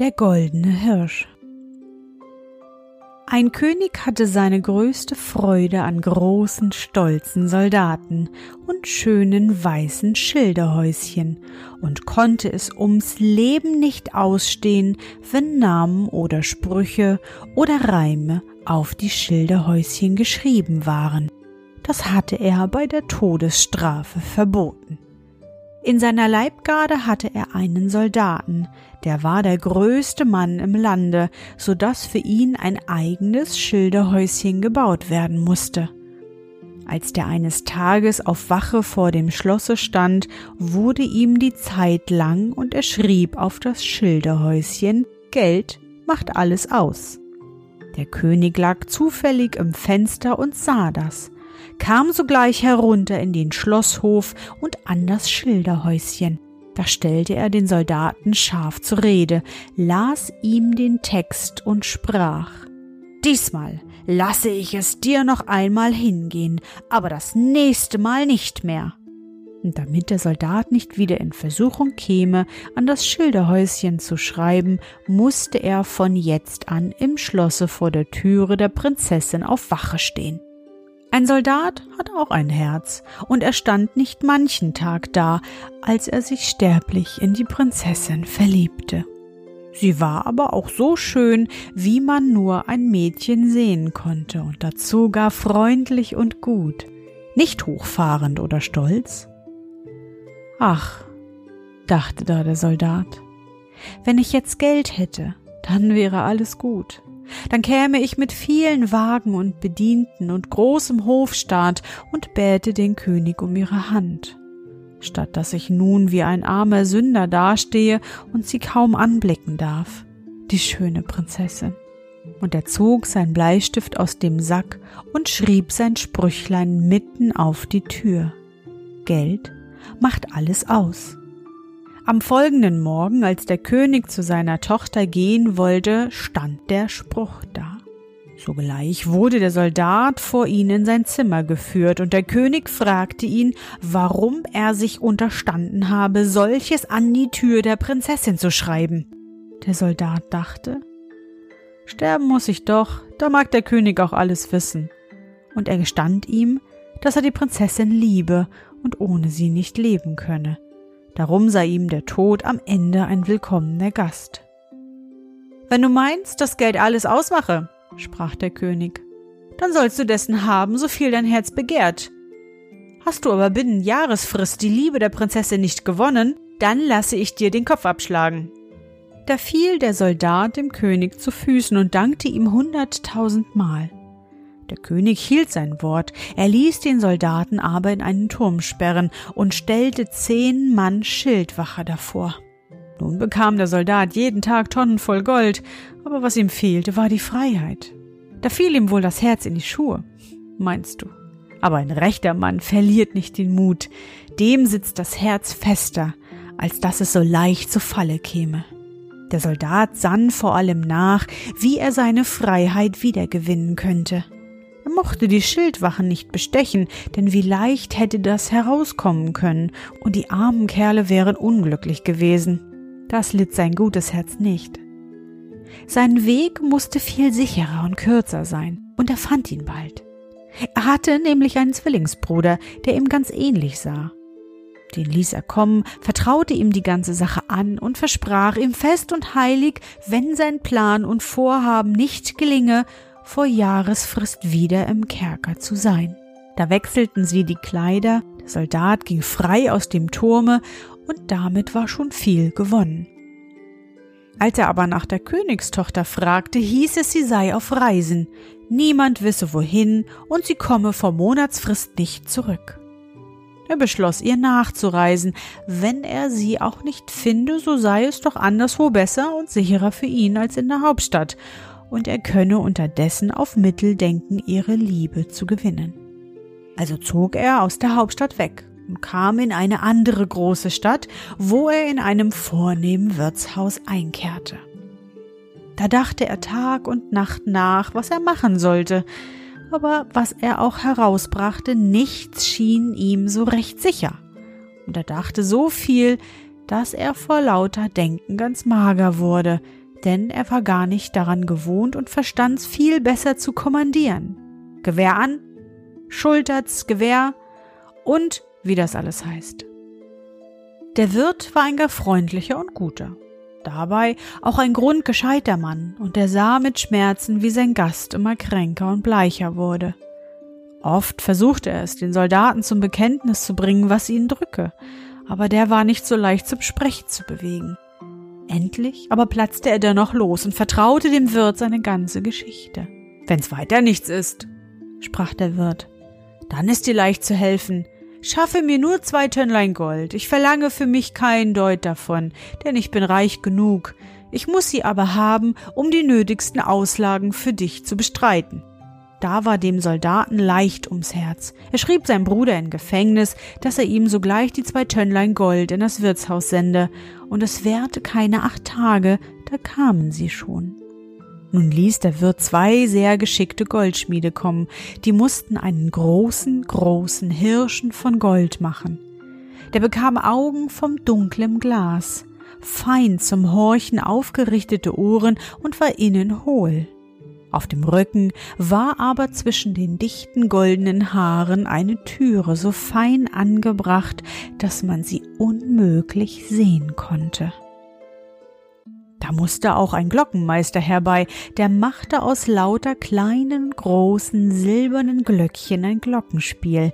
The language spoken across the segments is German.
Der goldene Hirsch Ein König hatte seine größte Freude an großen, stolzen Soldaten und schönen weißen Schilderhäuschen und konnte es ums Leben nicht ausstehen, wenn Namen oder Sprüche oder Reime auf die Schilderhäuschen geschrieben waren. Das hatte er bei der Todesstrafe verboten. In seiner Leibgarde hatte er einen Soldaten, der war der größte Mann im Lande, so dass für ihn ein eigenes Schilderhäuschen gebaut werden musste. Als der eines Tages auf Wache vor dem Schlosse stand, wurde ihm die Zeit lang und er schrieb auf das Schilderhäuschen Geld macht alles aus. Der König lag zufällig im Fenster und sah das kam sogleich herunter in den Schlosshof und an das Schilderhäuschen. Da stellte er den Soldaten scharf zur Rede, las ihm den Text und sprach Diesmal lasse ich es dir noch einmal hingehen, aber das nächste Mal nicht mehr. Und damit der Soldat nicht wieder in Versuchung käme, an das Schilderhäuschen zu schreiben, musste er von jetzt an im Schlosse vor der Türe der Prinzessin auf Wache stehen. Ein Soldat hat auch ein Herz, und er stand nicht manchen Tag da, als er sich sterblich in die Prinzessin verliebte. Sie war aber auch so schön, wie man nur ein Mädchen sehen konnte, und dazu gar freundlich und gut, nicht hochfahrend oder stolz. Ach, dachte da der Soldat, wenn ich jetzt Geld hätte, dann wäre alles gut. Dann käme ich mit vielen Wagen und Bedienten und großem Hofstaat und bäte den König um ihre Hand, statt dass ich nun wie ein armer Sünder dastehe und sie kaum anblicken darf, die schöne Prinzessin. Und er zog sein Bleistift aus dem Sack und schrieb sein Sprüchlein mitten auf die Tür. Geld macht alles aus. Am folgenden Morgen, als der König zu seiner Tochter gehen wollte, stand der Spruch da. Sogleich wurde der Soldat vor ihn in sein Zimmer geführt, und der König fragte ihn, warum er sich unterstanden habe, solches an die Tür der Prinzessin zu schreiben. Der Soldat dachte, Sterben muss ich doch, da mag der König auch alles wissen. Und er gestand ihm, dass er die Prinzessin liebe und ohne sie nicht leben könne. Darum sei ihm der Tod am Ende ein willkommener Gast. Wenn du meinst, dass Geld alles ausmache, sprach der König, dann sollst du dessen haben, so viel dein Herz begehrt. Hast du aber binnen Jahresfrist die Liebe der Prinzessin nicht gewonnen, dann lasse ich dir den Kopf abschlagen. Da fiel der Soldat dem König zu Füßen und dankte ihm hunderttausendmal. Der König hielt sein Wort, er ließ den Soldaten aber in einen Turm sperren und stellte zehn Mann Schildwache davor. Nun bekam der Soldat jeden Tag Tonnen voll Gold, aber was ihm fehlte, war die Freiheit. Da fiel ihm wohl das Herz in die Schuhe, meinst du? Aber ein rechter Mann verliert nicht den Mut, dem sitzt das Herz fester, als dass es so leicht zu Falle käme. Der Soldat sann vor allem nach, wie er seine Freiheit wiedergewinnen könnte. Er mochte die Schildwachen nicht bestechen, denn wie leicht hätte das herauskommen können, und die armen Kerle wären unglücklich gewesen. Das litt sein gutes Herz nicht. Sein Weg musste viel sicherer und kürzer sein, und er fand ihn bald. Er hatte nämlich einen Zwillingsbruder, der ihm ganz ähnlich sah. Den ließ er kommen, vertraute ihm die ganze Sache an und versprach ihm fest und heilig, wenn sein Plan und Vorhaben nicht gelinge, vor Jahresfrist wieder im Kerker zu sein. Da wechselten sie die Kleider, der Soldat ging frei aus dem Turme, und damit war schon viel gewonnen. Als er aber nach der Königstochter fragte, hieß es, sie sei auf Reisen, niemand wisse wohin und sie komme vor Monatsfrist nicht zurück. Er beschloss, ihr nachzureisen. Wenn er sie auch nicht finde, so sei es doch anderswo besser und sicherer für ihn als in der Hauptstadt, und er könne unterdessen auf Mittel denken, ihre Liebe zu gewinnen. Also zog er aus der Hauptstadt weg und kam in eine andere große Stadt, wo er in einem vornehmen Wirtshaus einkehrte. Da dachte er Tag und Nacht nach, was er machen sollte, aber was er auch herausbrachte, nichts schien ihm so recht sicher. Und er dachte so viel, dass er vor lauter Denken ganz mager wurde, denn er war gar nicht daran gewohnt und verstand's viel besser zu kommandieren. Gewehr an, Schultert's Gewehr und wie das alles heißt. Der Wirt war ein gar freundlicher und guter. Dabei auch ein grundgescheiter Mann, und er sah mit Schmerzen, wie sein Gast immer kränker und bleicher wurde. Oft versuchte er es, den Soldaten zum Bekenntnis zu bringen, was ihn drücke, aber der war nicht so leicht zum Sprechen zu bewegen. Endlich aber platzte er dennoch los und vertraute dem Wirt seine ganze Geschichte. Wenn's weiter nichts ist, sprach der Wirt, dann ist dir leicht zu helfen. Schaffe mir nur zwei Tönnlein Gold. Ich verlange für mich keinen Deut davon, denn ich bin reich genug. Ich muss sie aber haben, um die nötigsten Auslagen für dich zu bestreiten. Da war dem Soldaten leicht ums Herz. Er schrieb seinem Bruder in Gefängnis, dass er ihm sogleich die zwei Tönnlein Gold in das Wirtshaus sende, und es währte keine acht Tage, da kamen sie schon. Nun ließ der Wirt zwei sehr geschickte Goldschmiede kommen, die mussten einen großen, großen Hirschen von Gold machen. Der bekam Augen vom dunklem Glas, fein zum Horchen aufgerichtete Ohren und war innen hohl. Auf dem Rücken war aber zwischen den dichten goldenen Haaren eine Türe so fein angebracht, dass man sie unmöglich sehen konnte. Da musste auch ein Glockenmeister herbei, der machte aus lauter kleinen, großen, silbernen Glöckchen ein Glockenspiel,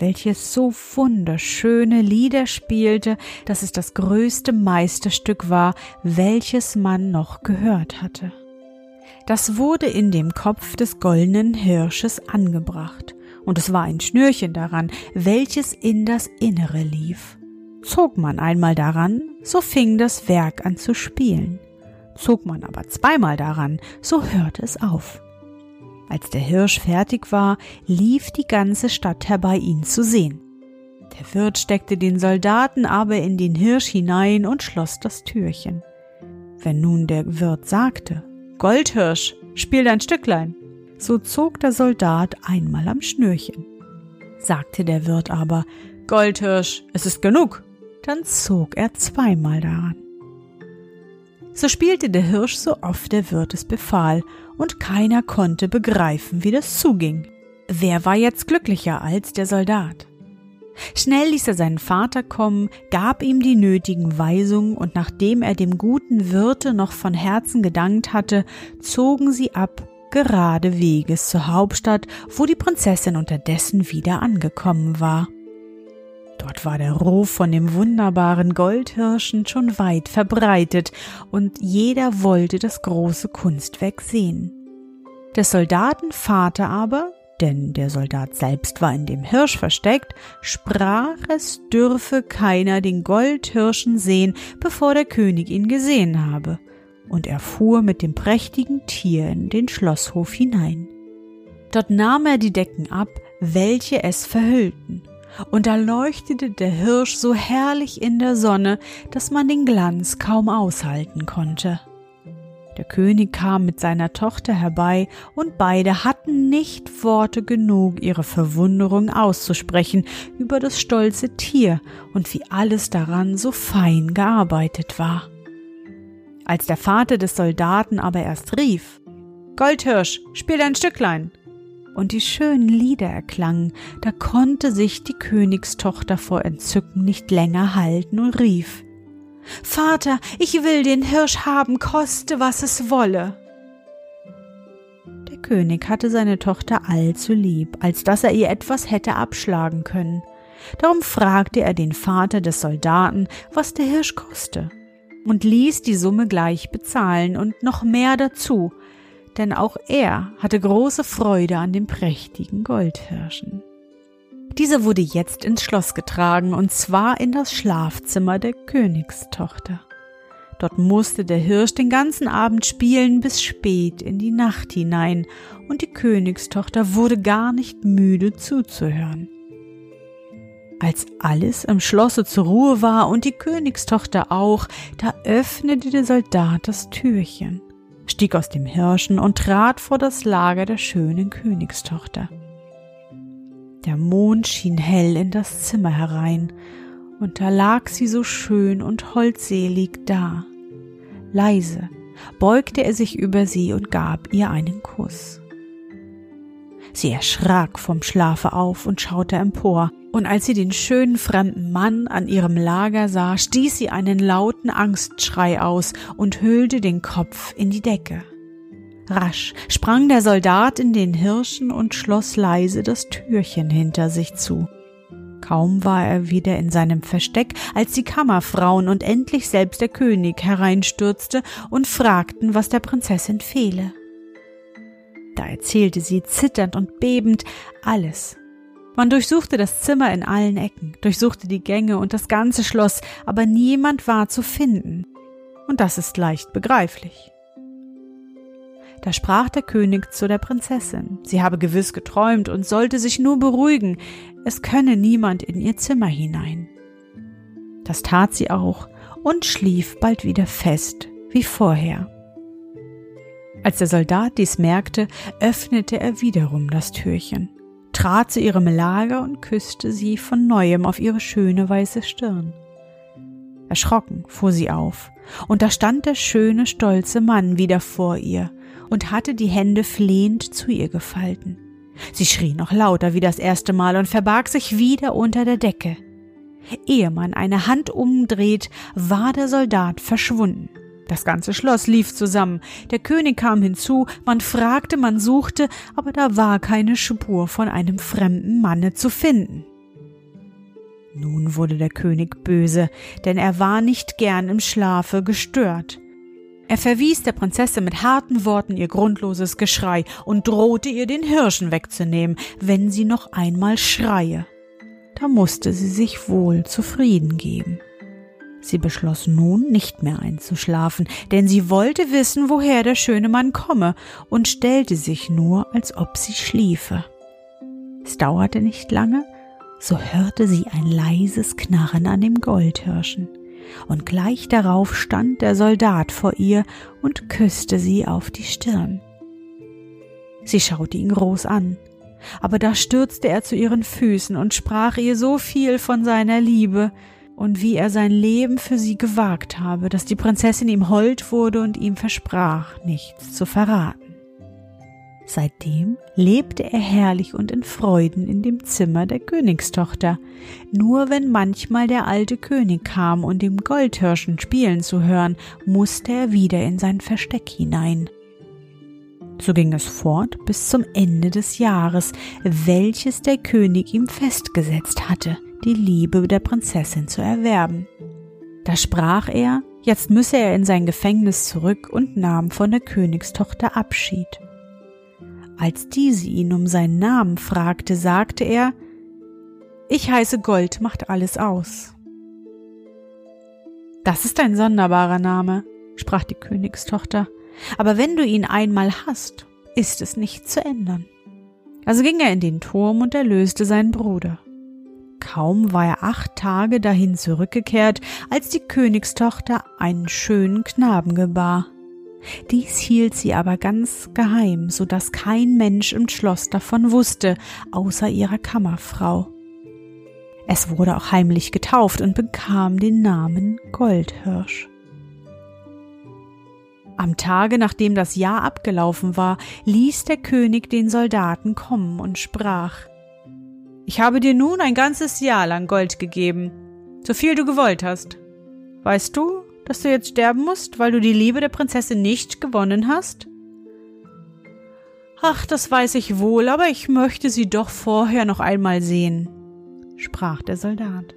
welches so wunderschöne Lieder spielte, dass es das größte Meisterstück war, welches man noch gehört hatte. Das wurde in dem Kopf des goldenen Hirsches angebracht, und es war ein Schnürchen daran, welches in das Innere lief. Zog man einmal daran, so fing das Werk an zu spielen. Zog man aber zweimal daran, so hörte es auf. Als der Hirsch fertig war, lief die ganze Stadt herbei, ihn zu sehen. Der Wirt steckte den Soldaten aber in den Hirsch hinein und schloss das Türchen. Wenn nun der Wirt sagte, Goldhirsch, spiel dein Stücklein, so zog der Soldat einmal am Schnürchen. Sagte der Wirt aber, Goldhirsch, es ist genug, dann zog er zweimal daran. So spielte der Hirsch so oft der Wirt es befahl, und keiner konnte begreifen, wie das zuging. Wer war jetzt glücklicher als der Soldat? Schnell ließ er seinen Vater kommen, gab ihm die nötigen Weisungen, und nachdem er dem guten Wirte noch von Herzen gedankt hatte, zogen sie ab, gerade Weges zur Hauptstadt, wo die Prinzessin unterdessen wieder angekommen war. Dort war der Ruf von dem wunderbaren Goldhirschen schon weit verbreitet, und jeder wollte das große Kunstwerk sehen. Des Soldaten Vater aber, denn der Soldat selbst war in dem Hirsch versteckt, sprach, es dürfe keiner den Goldhirschen sehen, bevor der König ihn gesehen habe, und er fuhr mit dem prächtigen Tier in den Schlosshof hinein. Dort nahm er die Decken ab, welche es verhüllten, und da leuchtete der Hirsch so herrlich in der Sonne, dass man den Glanz kaum aushalten konnte. Der König kam mit seiner Tochter herbei, und beide hatten nicht Worte genug, ihre Verwunderung auszusprechen über das stolze Tier und wie alles daran so fein gearbeitet war. Als der Vater des Soldaten aber erst rief Goldhirsch, spiel ein Stücklein, und die schönen Lieder erklangen, da konnte sich die Königstochter vor Entzücken nicht länger halten und rief Vater, ich will den Hirsch haben, koste, was es wolle. Der König hatte seine Tochter allzu lieb, als dass er ihr etwas hätte abschlagen können. Darum fragte er den Vater des Soldaten, was der Hirsch koste, und ließ die Summe gleich bezahlen und noch mehr dazu, denn auch er hatte große Freude an dem prächtigen Goldhirschen. Dieser wurde jetzt ins Schloss getragen, und zwar in das Schlafzimmer der Königstochter. Dort musste der Hirsch den ganzen Abend spielen bis spät in die Nacht hinein, und die Königstochter wurde gar nicht müde zuzuhören. Als alles im Schlosse zur Ruhe war und die Königstochter auch, da öffnete der Soldat das Türchen, stieg aus dem Hirschen und trat vor das Lager der schönen Königstochter. Der Mond schien hell in das Zimmer herein, und da lag sie so schön und holdselig da. Leise beugte er sich über sie und gab ihr einen Kuss. Sie erschrak vom Schlafe auf und schaute empor, und als sie den schönen fremden Mann an ihrem Lager sah, stieß sie einen lauten Angstschrei aus und hüllte den Kopf in die Decke. Rasch sprang der Soldat in den Hirschen und schloss leise das Türchen hinter sich zu. Kaum war er wieder in seinem Versteck, als die Kammerfrauen und endlich selbst der König hereinstürzte und fragten, was der Prinzessin fehle. Da erzählte sie zitternd und bebend alles. Man durchsuchte das Zimmer in allen Ecken, durchsuchte die Gänge und das ganze Schloss, aber niemand war zu finden. Und das ist leicht begreiflich. Da sprach der König zu der Prinzessin, sie habe gewiss geträumt und sollte sich nur beruhigen, es könne niemand in ihr Zimmer hinein. Das tat sie auch und schlief bald wieder fest wie vorher. Als der Soldat dies merkte, öffnete er wiederum das Türchen, trat zu ihrem Lager und küsste sie von neuem auf ihre schöne weiße Stirn. Erschrocken fuhr sie auf, und da stand der schöne, stolze Mann wieder vor ihr und hatte die Hände flehend zu ihr gefalten. Sie schrie noch lauter wie das erste Mal und verbarg sich wieder unter der Decke. Ehe man eine Hand umdreht, war der Soldat verschwunden. Das ganze Schloss lief zusammen. Der König kam hinzu, man fragte, man suchte, aber da war keine Spur von einem fremden Manne zu finden. Nun wurde der König böse, denn er war nicht gern im Schlafe gestört. Er verwies der Prinzessin mit harten Worten ihr grundloses Geschrei und drohte ihr den Hirschen wegzunehmen, wenn sie noch einmal schreie. Da musste sie sich wohl zufrieden geben. Sie beschloss nun, nicht mehr einzuschlafen, denn sie wollte wissen, woher der schöne Mann komme, und stellte sich nur, als ob sie schliefe. Es dauerte nicht lange, so hörte sie ein leises Knarren an dem Goldhirschen und gleich darauf stand der Soldat vor ihr und küsste sie auf die Stirn. Sie schaute ihn groß an, aber da stürzte er zu ihren Füßen und sprach ihr so viel von seiner Liebe und wie er sein Leben für sie gewagt habe, dass die Prinzessin ihm hold wurde und ihm versprach, nichts zu verraten. Seitdem lebte er herrlich und in Freuden in dem Zimmer der Königstochter. Nur wenn manchmal der alte König kam, um dem Goldhirschen spielen zu hören, musste er wieder in sein Versteck hinein. So ging es fort bis zum Ende des Jahres, welches der König ihm festgesetzt hatte, die Liebe der Prinzessin zu erwerben. Da sprach er, jetzt müsse er in sein Gefängnis zurück und nahm von der Königstochter Abschied. Als diese ihn um seinen Namen fragte, sagte er, ich heiße Gold macht alles aus. Das ist ein sonderbarer Name, sprach die Königstochter, aber wenn du ihn einmal hast, ist es nicht zu ändern. Also ging er in den Turm und erlöste seinen Bruder. Kaum war er acht Tage dahin zurückgekehrt, als die Königstochter einen schönen Knaben gebar. Dies hielt sie aber ganz geheim, so dass kein Mensch im Schloss davon wusste, außer ihrer Kammerfrau. Es wurde auch heimlich getauft und bekam den Namen Goldhirsch. Am Tage, nachdem das Jahr abgelaufen war, ließ der König den Soldaten kommen und sprach Ich habe dir nun ein ganzes Jahr lang Gold gegeben, so viel du gewollt hast. Weißt du, dass du jetzt sterben musst, weil du die Liebe der Prinzessin nicht gewonnen hast? Ach, das weiß ich wohl, aber ich möchte sie doch vorher noch einmal sehen, sprach der Soldat.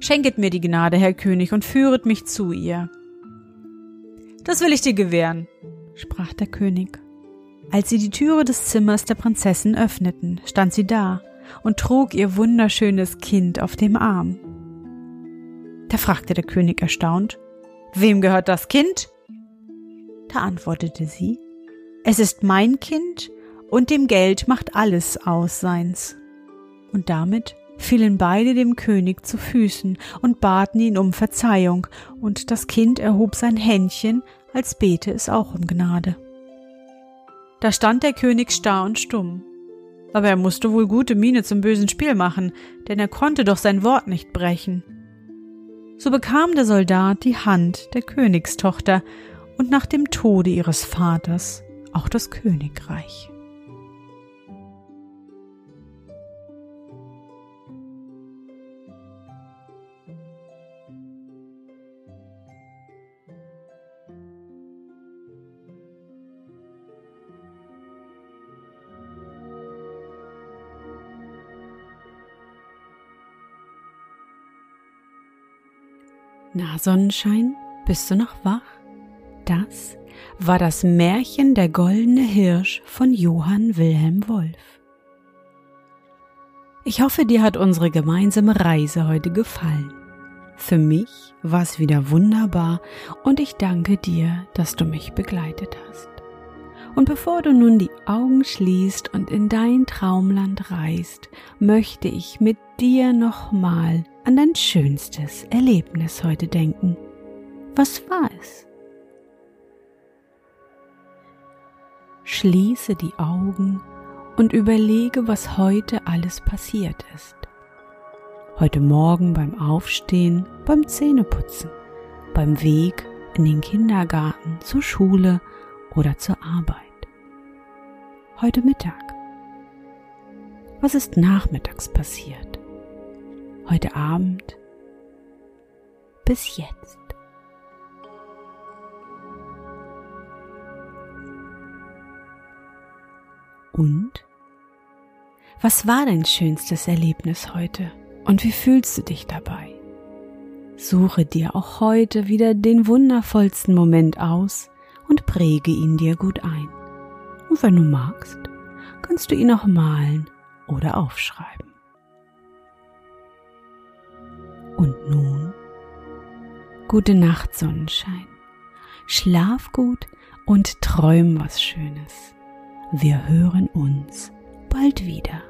Schenket mir die Gnade, Herr König, und führet mich zu ihr. Das will ich dir gewähren, sprach der König. Als sie die Türe des Zimmers der Prinzessin öffneten, stand sie da und trug ihr wunderschönes Kind auf dem Arm. Da fragte der König erstaunt, Wem gehört das Kind? Da antwortete sie, Es ist mein Kind und dem Geld macht alles aus seins. Und damit fielen beide dem König zu Füßen und baten ihn um Verzeihung, und das Kind erhob sein Händchen als bete es auch um Gnade. Da stand der König starr und stumm. Aber er musste wohl gute Miene zum bösen Spiel machen, denn er konnte doch sein Wort nicht brechen. So bekam der Soldat die Hand der Königstochter und nach dem Tode ihres Vaters auch das Königreich. Na, Sonnenschein, bist du noch wach? Das war das Märchen Der goldene Hirsch von Johann Wilhelm Wolf. Ich hoffe, dir hat unsere gemeinsame Reise heute gefallen. Für mich war es wieder wunderbar und ich danke dir, dass du mich begleitet hast. Und bevor du nun die Augen schließt und in dein Traumland reist, möchte ich mit dir nochmal an dein schönstes Erlebnis heute denken. Was war es? Schließe die Augen und überlege, was heute alles passiert ist. Heute Morgen beim Aufstehen, beim Zähneputzen, beim Weg in den Kindergarten, zur Schule oder zur Arbeit. Heute Mittag. Was ist nachmittags passiert? Heute Abend bis jetzt. Und? Was war dein schönstes Erlebnis heute und wie fühlst du dich dabei? Suche dir auch heute wieder den wundervollsten Moment aus und präge ihn dir gut ein. Und wenn du magst, kannst du ihn auch malen oder aufschreiben. Und nun, gute Nacht, Sonnenschein. Schlaf gut und träum was Schönes. Wir hören uns bald wieder.